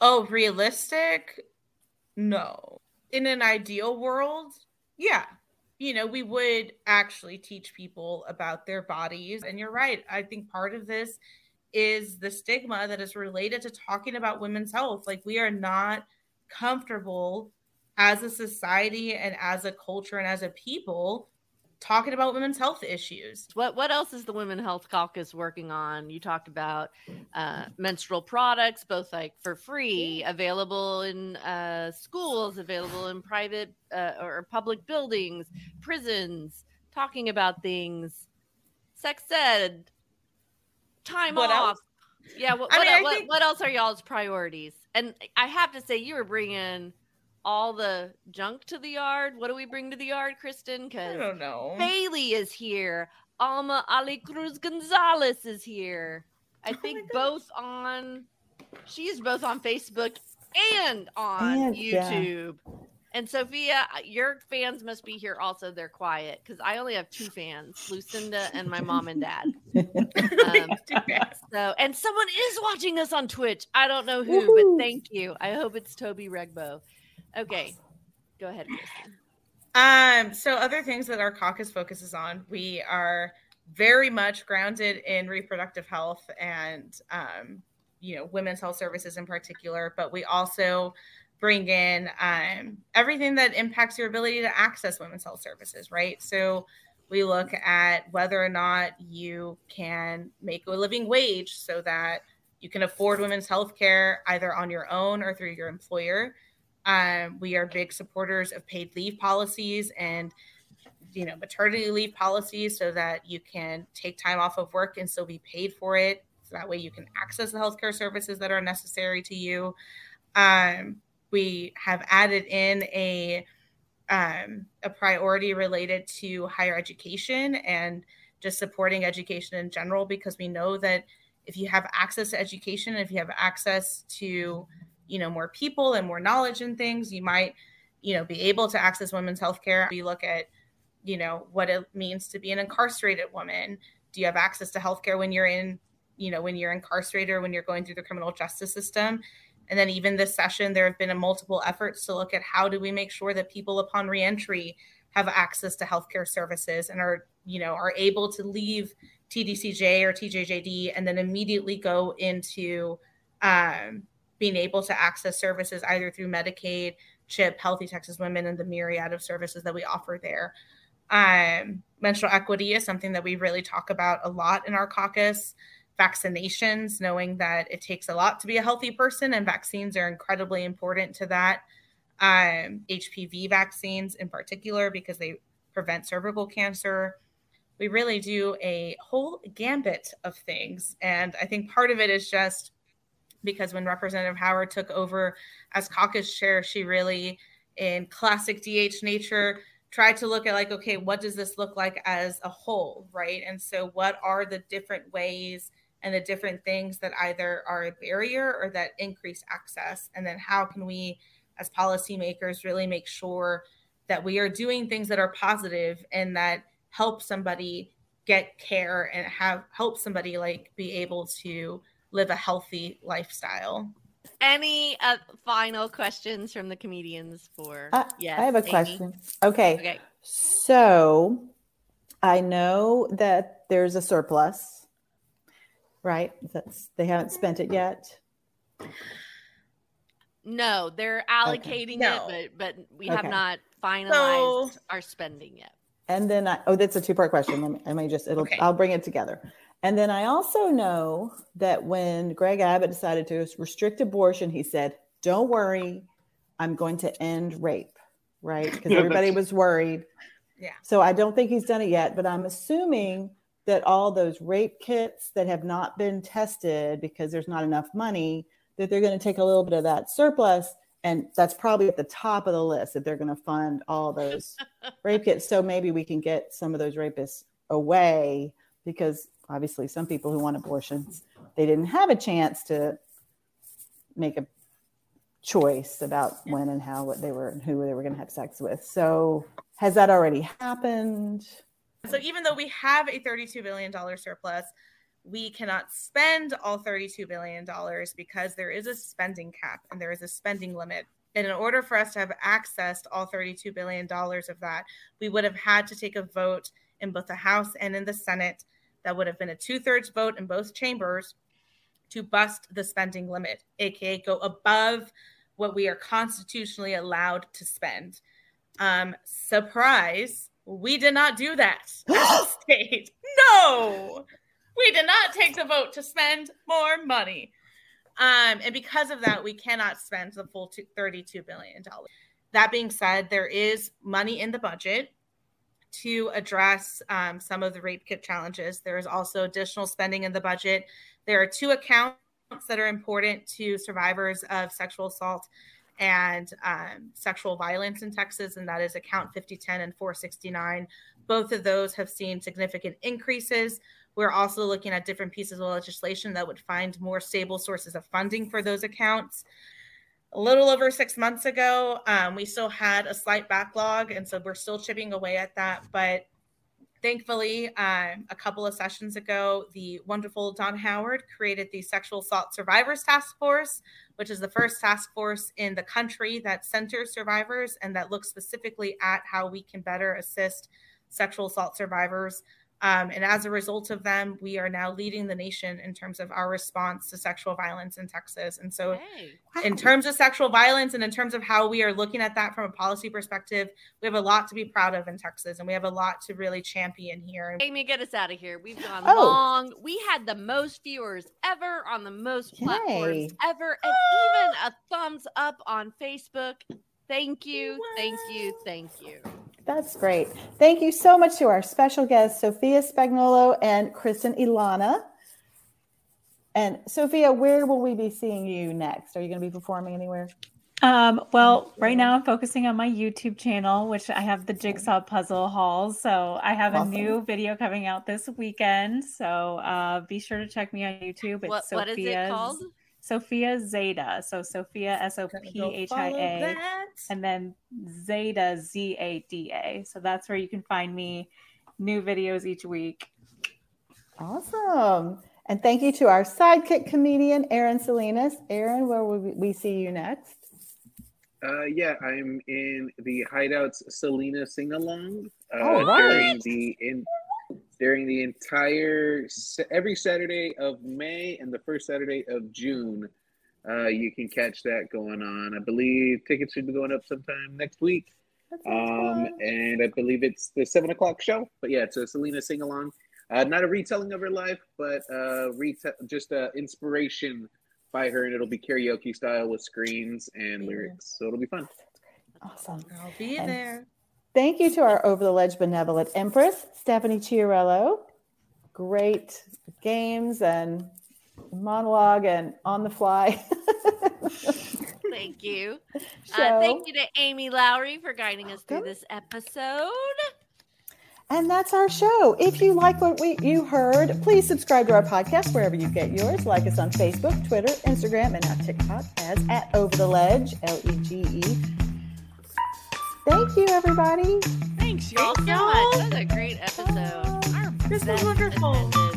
Oh, realistic? No. In an ideal world, yeah. You know, we would actually teach people about their bodies. And you're right. I think part of this is the stigma that is related to talking about women's health. Like, we are not comfortable as a society and as a culture and as a people talking about women's health issues. What what else is the Women Health Caucus working on? You talked about uh, menstrual products, both like for free, available in uh, schools, available in private uh, or public buildings, prisons. Talking about things, sex ed, time what off. Else? Yeah, what, what, mean, what, think... what else are y'all's priorities? And I have to say, you were bringing all the junk to the yard. What do we bring to the yard, Kristen? Because I don't know. Bailey is here. Alma Ali Cruz Gonzalez is here. I oh think both on. She's both on Facebook and on and, YouTube. Yeah. And Sophia, your fans must be here also. They're quiet because I only have two fans, Lucinda and my mom and dad. um, so, and someone is watching us on Twitch. I don't know who, Woo-hoo. but thank you. I hope it's Toby Regbo. Okay, go ahead, Kristen. Um, so other things that our caucus focuses on, we are very much grounded in reproductive health and um, you know women's health services in particular, but we also bring in um, everything that impacts your ability to access women's health services, right? So we look at whether or not you can make a living wage so that you can afford women's health care either on your own or through your employer. Um, we are big supporters of paid leave policies and you know maternity leave policies so that you can take time off of work and still be paid for it. So that way you can access the healthcare services that are necessary to you. Um, we have added in a um, a priority related to higher education and just supporting education in general because we know that if you have access to education if you have access to you know more people and more knowledge and things you might you know be able to access women's health care you look at you know what it means to be an incarcerated woman. Do you have access to health care when you're in you know when you're incarcerated or when you're going through the criminal justice system? And then even this session there have been multiple efforts to look at how do we make sure that people upon reentry have access to healthcare services and are you know are able to leave tdcj or tjjd and then immediately go into um, being able to access services either through medicaid chip healthy texas women and the myriad of services that we offer there um, menstrual equity is something that we really talk about a lot in our caucus. Vaccinations, knowing that it takes a lot to be a healthy person, and vaccines are incredibly important to that. Um, HPV vaccines, in particular, because they prevent cervical cancer. We really do a whole gambit of things. And I think part of it is just because when Representative Howard took over as caucus chair, she really, in classic DH nature, tried to look at like okay what does this look like as a whole right? And so what are the different ways and the different things that either are a barrier or that increase access? And then how can we as policymakers really make sure that we are doing things that are positive and that help somebody get care and have help somebody like be able to live a healthy lifestyle any uh, final questions from the comedians for uh, yes i have a Amy? question okay. okay so i know that there's a surplus right that's they haven't spent it yet no they're allocating No. it but but we have not finalized So- our spending yet And then I, oh, that's a two part question. Let me, let me just, it'll, Okay. I'll bring it together. And then I also know that when Greg Abbott decided to restrict abortion, he said, don't worry, I'm going to end rape, right? Because Yeah, everybody was worried. Yeah. So I don't think he's done it yet, but I'm assuming that all those rape kits that have not been tested because there's not enough money, that they're going to take a little bit of that surplus. And that's probably at the top of the list that they're going to fund all those rape kits. So maybe we can get some of those rapists away because obviously some people who want abortions, they didn't have a chance to make a choice about when and how what they were and who they were going to have sex with. So has that already happened? So even though we have a $32 billion surplus, we cannot spend all $32 billion because there is a spending cap and there is a spending limit. And in order for us to have access to all $32 billion of that, we would have had to take a vote in both the House and in the Senate. That would have been a two thirds vote in both chambers to bust the spending limit, aka go above what we are constitutionally allowed to spend. Um, surprise, we did not do that state. No, we did not take the vote to spend more money. Um, and because of that, we cannot spend the full $32 billion. That being said, there is money in the budget to address um, some of the rape kit challenges. There is also additional spending in the budget. There are two accounts that are important to survivors of sexual assault and um, sexual violence in Texas, and that is account 5010 and 469. Both of those have seen significant increases. We're also looking at different pieces of legislation that would find more stable sources of funding for those accounts. A little over six months ago, um, we still had a slight backlog, and so we're still chipping away at that. But thankfully, um, a couple of sessions ago, the wonderful Donna Howard created the Sexual Assault Survivors Task Force, which is the first task force in the country that centers survivors and that looks specifically at how we can better assist sexual assault survivors. Um, and as a result of them, we are now leading the nation in terms of our response to sexual violence in Texas. And so, Hey. in terms of sexual violence and in terms of how we are looking at that from a policy perspective, we have a lot to be proud of in Texas and we have a lot to really champion here. Amy, get us out of here. We've gone Oh. long. We had the most viewers ever on the most platforms Yay. ever, and even a thumbs up on Facebook. Thank you, thank you, thank you. That's great. Thank you so much to our special guests, Sophia Spagnuolo and Kristen Ylana. And Sophia, where will we be seeing you next? Are you going to be performing anywhere? Um, well, right now I'm focusing on my YouTube channel, which I have the jigsaw puzzle hauls. So I have Awesome. a new video coming out this weekend. So uh, be sure to check me on YouTube. It's What what is it called? Sophia Zada. So Sophia S O P H I Follow A. that. and then Zada Z A D A. So that's where you can find me new videos each week. Awesome. And thank you to our sidekick comedian, Aaron Salinas. Aaron, where will we- we see you next? Uh, yeah, I'm in the Hideouts Selena sing along uh, All right. during the in during the entire every Saturday of May and the first Saturday of June. Uh, you can catch that going on. I believe tickets should be going up sometime next week. Um, and I believe it's the seven o'clock show. But yeah, it's a Selena sing along. Uh, not a retelling of her life, but uh, reta- just uh, inspiration by her, and it'll be karaoke style with screens and lyrics. So it'll be fun. Awesome. I'll be And- there. Thank you to our over the Lege benevolent empress, Stephanie Chiarello. Great games and monologue and on the fly. Thank you. show. Uh, thank you to Amy Lowrey for guiding us through this episode. And that's our show. If you like what we you heard, please subscribe to our podcast wherever you get yours. Like us on Facebook, Twitter, Instagram, and now TikTok as at Over the Lege, L E G E. Thank you, everybody. Thanks, y'all, so y'all. much. That was a great episode. Our This was best wonderful. attended.